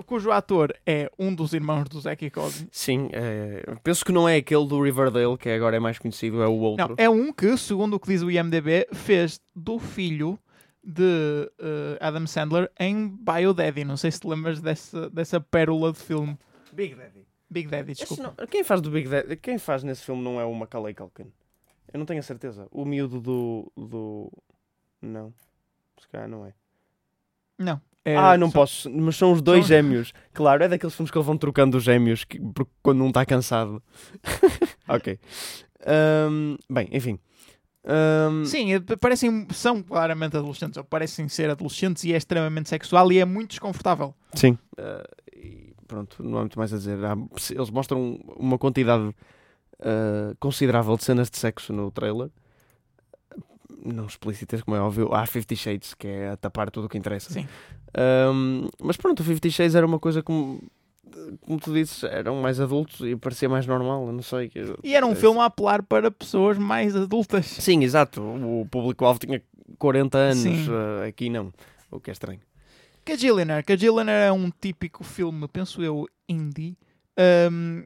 cujo ator é um dos irmãos do Zack e Cody. Sim, é, penso que não é aquele do Riverdale, que agora é mais conhecido, é o outro. Não, é um que, segundo o que diz o IMDB, fez do filho de eh, Adam Sandler em Bio Daddy. Não sei se te lembras dessa, dessa pérola de filme. Big Daddy. Big Daddy, desculpa. não- quem faz do Big Daddy? Quem faz nesse filme não é o Macaulay Culkin? Eu não tenho a certeza. O miúdo do. do... Não. Se calhar não é. Não. É, ah, não posso, mas são os dois são- gêmeos. Claro, é daqueles filmes que eles vão trocando os gêmeos que- porque quando um está cansado. [laughs] ok. Ahm, bem, enfim. Ahm, Sim, eh, parecem, são claramente adolescentes, ou parecem ser adolescentes e é extremamente sexual e é muito desconfortável. Sim. E pronto, não há muito mais a dizer. Há- eles mostram uma quantidade ah, considerável de cenas de sexo no trailer. Não explícitas, como é óbvio. Há 50 Shades, que é a tapar tudo o que interessa. Sim. Ahm, mas pronto, o 50 Shades era uma coisa como, como tu dizes, eram mais adultos e parecia mais normal. Eu não sei. E era um É- filme a apelar para pessoas mais adultas. Sim, exato. O público-alvo tinha 40 anos, ah, aqui não. O que é estranho. Cagillionaire. Cagillionaire é um típico filme, penso eu, indie, ahm,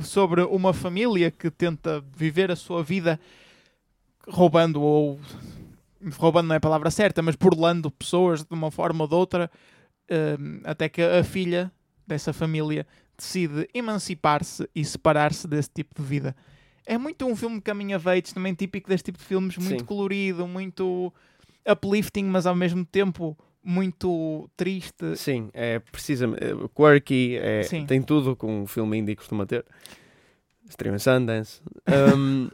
sobre uma família que tenta viver a sua vida roubando ou roubando não é a palavra certa, mas burlando pessoas de uma forma ou de outra, ahm, até que a filha dessa família decide emancipar-se e separar-se desse tipo de vida. É muito um filme coming of age, também típico deste tipo de filmes, muito Sim. colorido, muito uplifting, mas ao mesmo tempo muito triste. Sim, é precisamente é quirky, é, tem tudo que um filme indie costuma ter. Estreia em Sundance. [laughs] Um,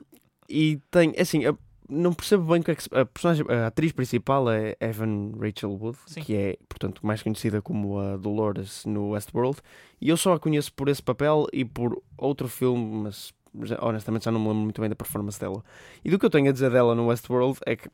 e tem, assim, eu não percebo bem o que é que se- a personagem, a atriz principal é Evan Rachel Wood, Sim. que é, portanto, mais conhecida como a Dolores no Westworld. E eu só a conheço por esse papel e por outro filme, mas já- honestamente já não me lembro muito bem da performance dela. E do que eu tenho a dizer dela no Westworld é que,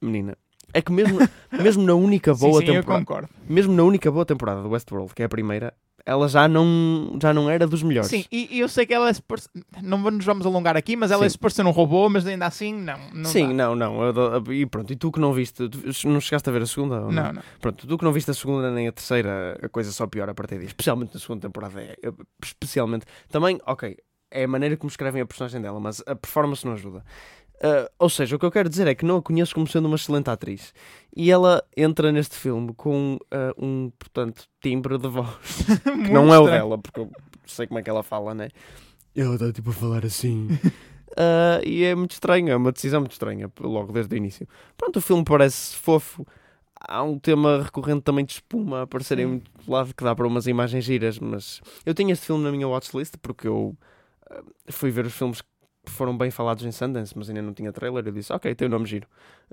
menina, é que mesmo, [laughs] mesmo na única Sim, boa sim, eu temporada concordo. mesmo na única boa temporada do Westworld, que é a primeira, ela já não, já não era dos melhores. Sim, e, e eu sei que ela é parece- não nos vamos alongar aqui, mas ela é Sim. se parecer um robô, mas ainda assim não. não Sim, dá. não, não. E pronto, e tu que não viste, não chegaste a ver a segunda? ou Não, não. Pronto, tu que não viste a segunda nem a terceira, a coisa só piora a partir disso. Especialmente na segunda temporada. É, é- especialmente. Também, ok, é a maneira como escrevem a personagem dela, mas a performance não ajuda. Ah, ou seja, o que eu quero dizer é que não a conheço como sendo uma excelente atriz. E ela entra neste filme com ah, um, portanto, timbre de voz. [laughs] que não é o dela, porque eu sei como é que ela fala, né? Ela está tipo a falar assim. [laughs] Ah, e é muito estranho, é uma decisão muito estranha, logo desde o início. Pronto, o filme parece fofo. Há um tema recorrente também de espuma a aparecer em muito lado que dá para umas imagens giras, mas eu tinha este filme na minha watchlist porque eu fui ver os filmes que foram bem falados em Sundance, mas ainda não tinha trailer. Eu disse, ok, tem o nome giro.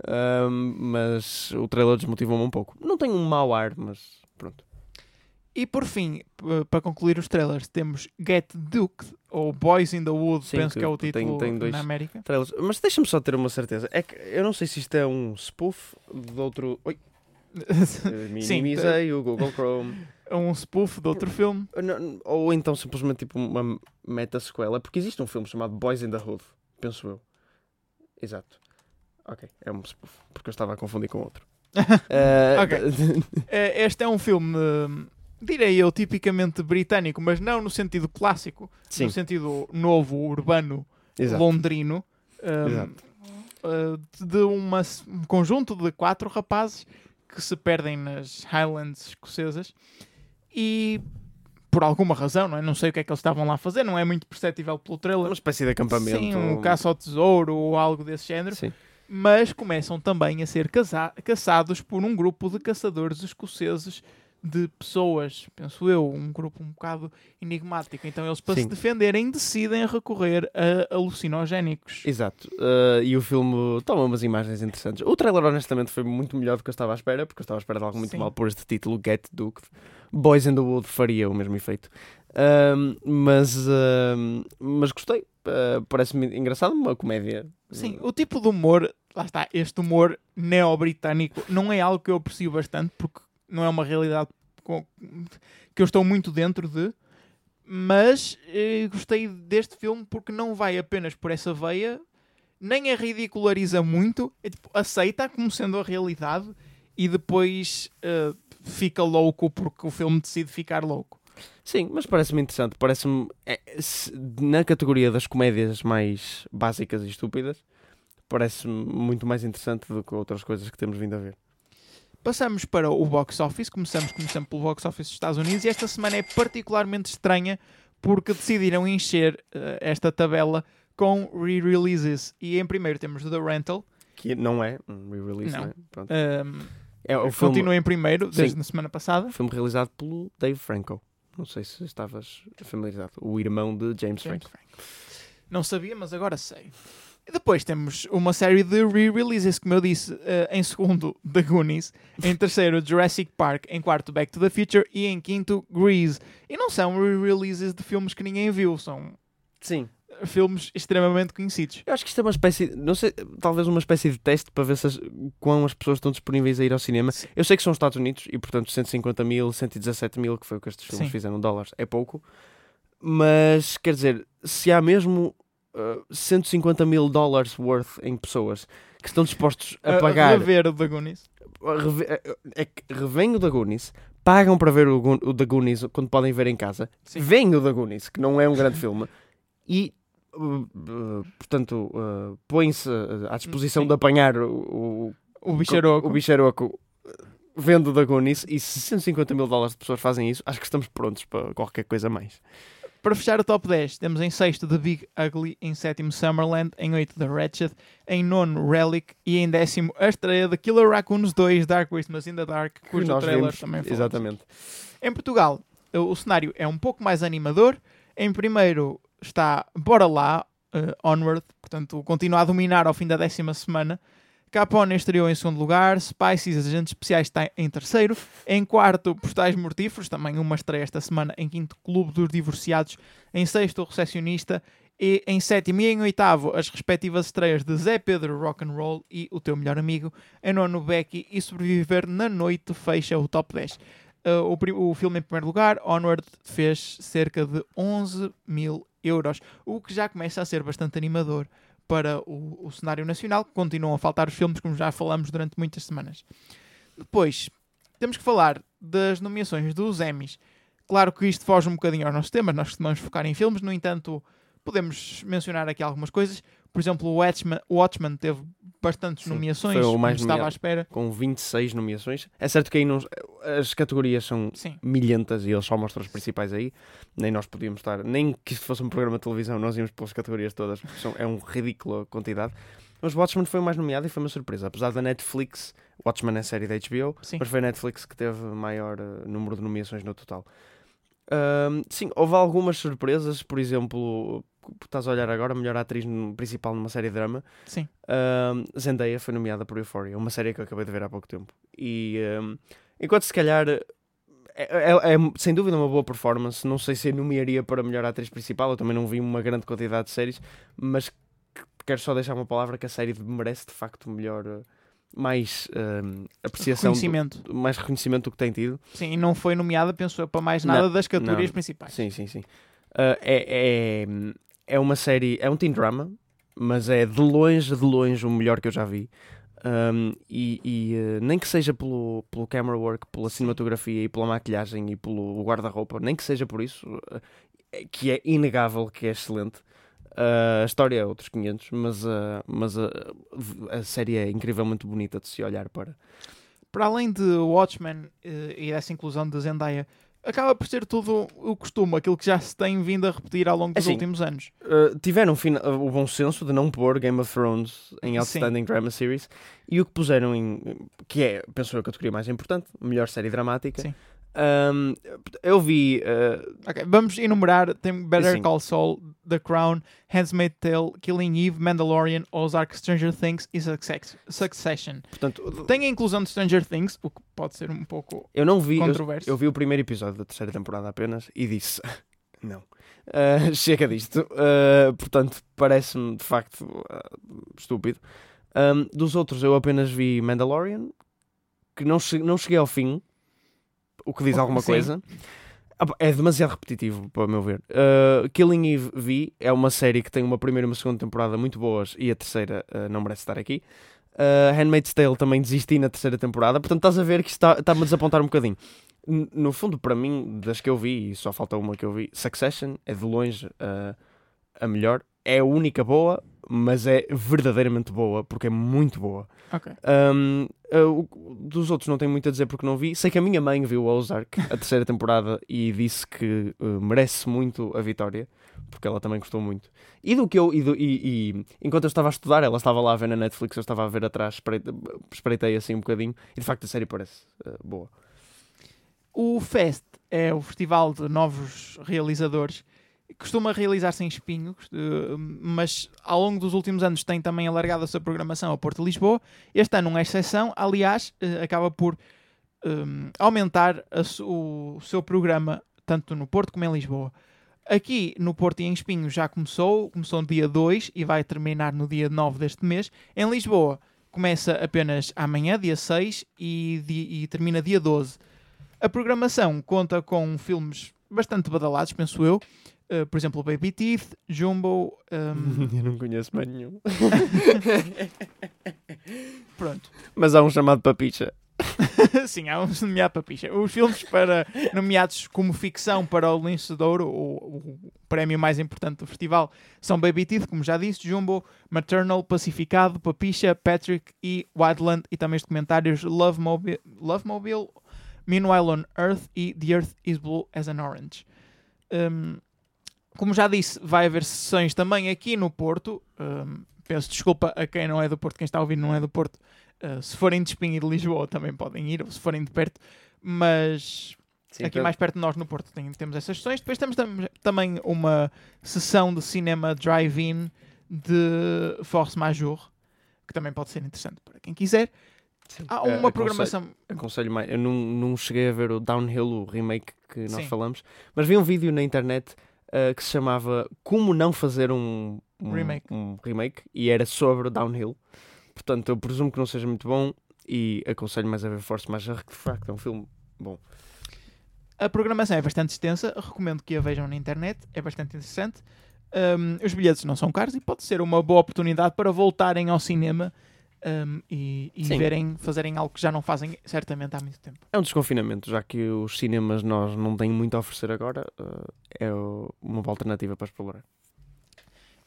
Ah, mas o trailer desmotivou-me um pouco. Não tem um mau ar, mas pronto. E por fim, para concluir os trailers, temos Get Duked, ou Boys in the Wood, Sim, penso que que é o tem- título tem dois. na América. trailers. Mas deixa-me só ter uma certeza. É que eu não sei se isto é um spoof de outro. Oi, [laughs] minimizei o Google Chrome. [laughs] É um spoof de outro filme. Ou então simplesmente tipo uma meta-sequela. Porque existe um filme chamado Boys in the Hood, penso eu. Exato. Ok, é um spoof. Porque eu estava a confundir com outro. [laughs] Eh, Ok. [laughs] Eh, Este é um filme, direi eu, tipicamente britânico, mas não no sentido clássico, Sim, no sentido novo, urbano, exato. londrino. hum, Exato. eh, de uma, um conjunto de quatro rapazes que se perdem nas Highlands escocesas e por alguma razão, não, é? não sei o que é que eles estavam lá a fazer, não é muito perceptível pelo trailer. Uma espécie de acampamento. Sim, um caça ao tesouro ou algo desse género, Sim. mas começam também a ser caçados por um grupo de caçadores escoceses de pessoas, penso eu, um grupo um bocado enigmático. Então eles, para se Sim. defenderem, decidem recorrer a alucinogénicos. Exato. Uh, e o filme toma umas imagens interessantes. O trailer, honestamente, foi muito melhor do que eu estava à espera, porque eu estava à espera de algo muito Sim. mal por este título, Get Duked. Boys in the Wood faria o mesmo efeito. Mas, mas gostei. Uh, Parece-me engraçado, uma comédia. Sim, o tipo de humor, lá está, este humor neo-britânico não é algo que eu aprecio bastante porque não é uma realidade com- que eu estou muito dentro de, mas eh, gostei deste filme porque não vai apenas por essa veia, nem a ridiculariza muito, é, tipo, aceita como sendo a realidade e depois eh, fica louco porque o filme decide ficar louco. Sim, mas parece-me interessante. Parece-me. é, na categoria das comédias mais básicas e estúpidas, parece-me muito mais interessante do que outras coisas que temos vindo a ver. Passamos para o box office, começamos como sempre pelo box office dos Estados Unidos e esta semana é particularmente estranha porque decidiram encher eh, esta tabela com re-releases. E em primeiro temos The Rental, Que não é um re-release, Não. é? Pronto. ehm, É o filme, continua em primeiro desde Sim. a semana passada. filme realizado pelo Dave Franco. Não sei se estavas familiarizado. O irmão de James, James Franco. Franco. Não sabia, mas agora sei. E depois temos uma série de re-releases, como eu disse, eh, em segundo, [laughs] The Goonies, em terceiro, Jurassic Park, em quarto, Back to the Future e em quinto, Grease. E não são re-releases de filmes que ninguém viu, são Sim. Filmes extremamente conhecidos. Eu acho que isto é uma espécie, não sei, talvez uma espécie de teste para ver se as, quão as pessoas estão disponíveis a ir ao cinema. Sim. Eu sei que são os Estados Unidos e, portanto, 150 mil, 117 mil, que foi o que estes filmes Sim. fizeram dólares, é pouco. Mas, quer dizer, se há mesmo uh, 150 mil dólares worth em pessoas que estão dispostos a pagar, rever o The Goonies. a reve- é- que revêm o da Goonies, pagam para ver o, o da Goonies quando podem ver em casa, Sim. veem o da Goonies, que não é um grande filme, e, portanto, uh, põem-se uh, à disposição Sim. de apanhar o, O bicharoco. o bicharoco uh, vendo o da Goonies, e se 150 mil dólares de pessoas fazem isso, acho que estamos prontos para qualquer coisa mais. Para fechar o top 10, temos em sexto The Big Ugly, em sétimo Summerland, em oito The Wretched, em nono Relic e em décimo a estreia de Killer Raccoons 2 Dark Christmas in the Dark, cujo nós trailer vimos, também falamos. Exatamente. Em Portugal, o, o cenário é um pouco mais animador. Em primeiro está Bora Lá, eh, Onward, portanto, continua a dominar ao fim da décima semana. Capone estreou em segundo lugar, Spices, Agentes Especiais está em terceiro, em quarto, Postais Mortíferos, também uma estreia esta semana, em quinto, Clube dos Divorciados, em sexto, O Recepcionista, e em sétimo e em oitavo, as respectivas estreias de Zé Pedro Rock and Roll e O Teu Melhor Amigo, em nono, Becky e Sobreviver na Noite fecha o top 10. Uh, o, pri- o filme em primeiro lugar, Onward, fez cerca de 11 mil euros, o que já começa a ser bastante animador para o, o cenário nacional. Continuam a faltar os filmes, como já falamos durante muitas semanas. Depois, temos que falar das nomeações dos Emmys. Claro que isto foge um bocadinho aos nossos temas, nós costumamos focar em filmes, no entanto, podemos mencionar aqui algumas coisas. Por exemplo, o Watchmen, o Watchmen teve bastantes Sim, nomeações, foi o mais estava à espera. Com 26 nomeações. É certo que aí não, as categorias são Sim, milhentas e eles só mostram os principais aí. Nem nós podíamos estar, nem que isto fosse um programa de televisão, nós íamos pelas categorias todas, porque são, é um ridículo a quantidade. Mas Watchmen foi o mais nomeado e foi uma surpresa. Apesar da Netflix, Watchmen é série da HBO, sim. mas foi a Netflix que teve maior eh, número de nomeações no total. Ahm, sim, houve algumas surpresas, por exemplo, estás a olhar agora, melhor atriz principal numa série de drama. Sim. Zendaya foi nomeada por Euphoria, uma série que eu acabei de ver há pouco tempo. E enquanto se calhar é, é- é sem dúvida uma boa performance, não sei se a nomearia para melhor atriz principal, eu também não vi uma grande quantidade de séries, mas que- quero só deixar uma palavra que a série merece de facto melhor, eh, mais ahm, apreciação, do- Reconhecimento. mais reconhecimento do que tem tido. Sim, e não foi nomeada, penso eu, para mais nada Não, das categorias não. principais. Sim, sim, sim. Ah, é, é, uma série, é um teen drama, mas é de longe, de longe o melhor que eu já vi. Um, e e, eh, nem que seja pelo, pelo camera work, pela cinematografia e pela maquilhagem e pelo guarda-roupa, nem que seja por isso, eh, que é inegável que é excelente. Ah, a história é outros 500, mas, ah, mas a, a série é incrivelmente bonita de se olhar para. Para além de Watchmen eh, e dessa inclusão de Zendaya, acaba por ser tudo o costume, aquilo que já se tem vindo a repetir ao longo dos Assim, últimos anos. Uh, tiveram o bom senso de não pôr Game of Thrones em Sim. Outstanding Drama Series e o que puseram em que é, penso eu, a categoria mais importante, melhor série dramática. Sim. Um, eu vi uh, Ok, vamos enumerar: tem Better. Call Saul, The Crown, Handmaid's Tale, Killing Eve, Mandalorian, Ozark, Stranger Things e Success- Succession. portanto, Tem a inclusão de Stranger Things, o que pode ser um pouco eu não vi, eu, controverso. eu vi o primeiro episódio da terceira temporada apenas e disse [laughs] não. Uh, [laughs] chega disto, Uh, portanto, parece-me de facto estúpido. Um, dos outros, eu apenas vi Mandalorian, que não, che- não cheguei ao fim, o que diz alguma sim. coisa. Ah, É demasiado repetitivo, para o meu ver. Uh, Killing Eve vi, é uma série que tem uma primeira e uma segunda temporada muito boas e a terceira uh, não merece estar aqui. Uh, Handmaid's Tale também desisti na terceira temporada, portanto estás a ver que está- está-me a desapontar um bocadinho. N- No fundo, para mim, das que eu vi, e só falta uma que eu vi, Succession é de longe uh, a melhor. É a única boa, mas é verdadeiramente boa, porque é muito boa. Ok. Um, uh, o- dos outros não tenho muito a dizer porque não vi. Sei que a minha mãe viu Ozark, a [laughs] terceira temporada, e disse que uh, merece muito a vitória. porque ela também gostou muito. E do que eu. E, do- e- e enquanto eu estava a estudar, ela estava lá a ver na Netflix, eu estava a ver atrás, espreite- espreitei assim um bocadinho, e de facto a série parece eh, boa. O Fest é o festival de novos realizadores. Costuma realizar-se em Espinho, eh, mas ao longo dos últimos anos tem também alargado a sua programação a Porto de Lisboa. Este ano não é exceção, aliás, eh, acaba por eh, aumentar a su- o seu programa tanto no Porto como em Lisboa. Aqui no Porto e em Espinho já começou, começou no dia 2 e vai terminar no dia 9 deste mês. Em Lisboa começa apenas amanhã, dia 6, e, e termina dia 12. A programação conta com filmes bastante badalados, penso eu. Uh, por exemplo, Baby Teeth, Jumbo. um, [laughs] eu não conheço mais nenhum. [laughs] pronto. Mas há um chamado Papicha. [laughs] Sim, há uns nomeados para picha. Os filmes para, nomeados como ficção para o Lince de Ouro, o, o prémio mais importante do festival, são Baby Teeth, como já disse, Jumbo, Maternal, Pacificado, Papicha, Patrick e Wildland, e também os documentários Love Mobile, Love Mobile, Meanwhile on Earth e The Earth is Blue as an Orange. Um, como já disse, vai haver sessões também aqui no Porto. Um, peço desculpa a quem não é do Porto, quem está ouvir não é do Porto. Uh, se forem de Espinho e de Lisboa também podem ir, ou se forem de perto, mas Sim, aqui então- mais perto de nós no Porto tem- temos essas sessões. Depois temos tam- também uma sessão de cinema drive-in de Force Majeure, que também pode ser interessante para quem quiser. sim. Há Eh, uma aconselho- programação. Aconselho mais. Eu não, não cheguei a ver o Downhill, o remake que nós Sim. falamos, mas vi um vídeo na internet eh, que se chamava Como Não Fazer um, um Remake. um remake e era sobre Downhill. Portanto, eu presumo que não seja muito bom e aconselho mais a ver Force Majeure, que de facto é um filme bom. A programação é bastante extensa, recomendo que a vejam na internet, é bastante interessante. Um, os bilhetes não são caros e pode ser uma boa oportunidade para voltarem ao cinema um, e, e verem, fazerem algo que já não fazem certamente há muito tempo. É um desconfinamento, já que os cinemas nós não têm muito a oferecer agora, eh, é uma boa alternativa para explorar.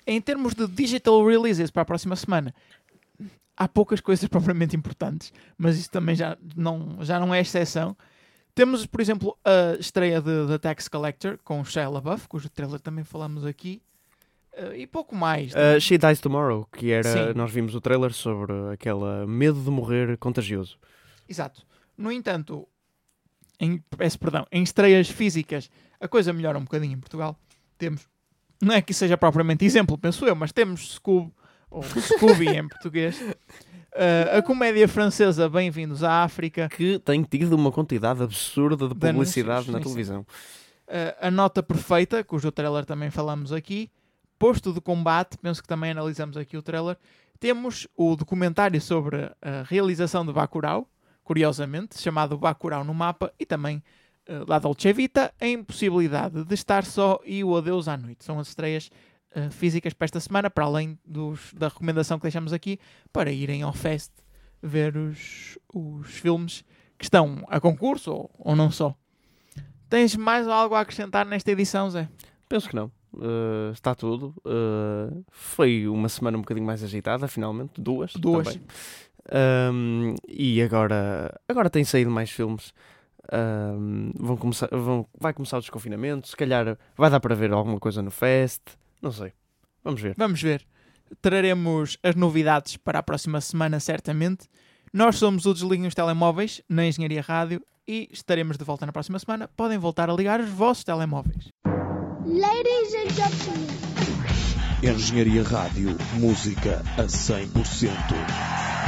Em termos de digital releases para a próxima semana, há poucas coisas [laughs] propriamente importantes, mas isso também já não, já não é exceção. Temos, por exemplo, a estreia de The Tax Collector com o Shia LaBeouf, cujo trailer também falamos aqui, eh, e pouco mais. Uh, She Dies Tomorrow, que era. Sim. Nós vimos o trailer sobre aquela medo de morrer contagioso. Exato. No entanto, em, peço perdão, em estreias físicas, a coisa melhora um bocadinho em Portugal. Temos, não é que seja propriamente exemplo, penso eu, mas temos Scoob, ou Scooby em português, Uh, [laughs] a comédia francesa Bem-vindos à África, Que tem tido uma quantidade absurda de De publicidade anúncios, na sim, sim. televisão. Uh, a Nota Perfeita, cujo trailer também falamos aqui, Posto de Combate, penso que também analisamos aqui o trailer. Temos o documentário sobre a realização de Bacurau, curiosamente, chamado Bacurau no Mapa, e também uh, La Dolce Vita, a impossibilidade de estar só e o Adeus à Noite. São as estreias uh, físicas para esta semana, para além dos- da recomendação que deixamos aqui, para irem ao Fest ver os, os filmes que estão a concurso, ou, ou não só. Tens mais algo a acrescentar nesta edição, Zé? Penso que não. Uh, está tudo. Uh, foi uma semana um bocadinho mais agitada, finalmente. Duas. Duas. Um, e agora, agora têm saído mais filmes. Um, vão começar, vão, vai começar o desconfinamento. Se calhar vai dar para ver alguma coisa no Fest. Não sei. Vamos ver. Vamos ver. Traremos as novidades para a próxima semana, certamente. Nós somos o Desliguem os Telemóveis na Engenharia Rádio e estaremos de volta na próxima semana. Podem voltar a ligar os vossos telemóveis. Ladies and gentlemen. Engenharia Rádio, música a 100%.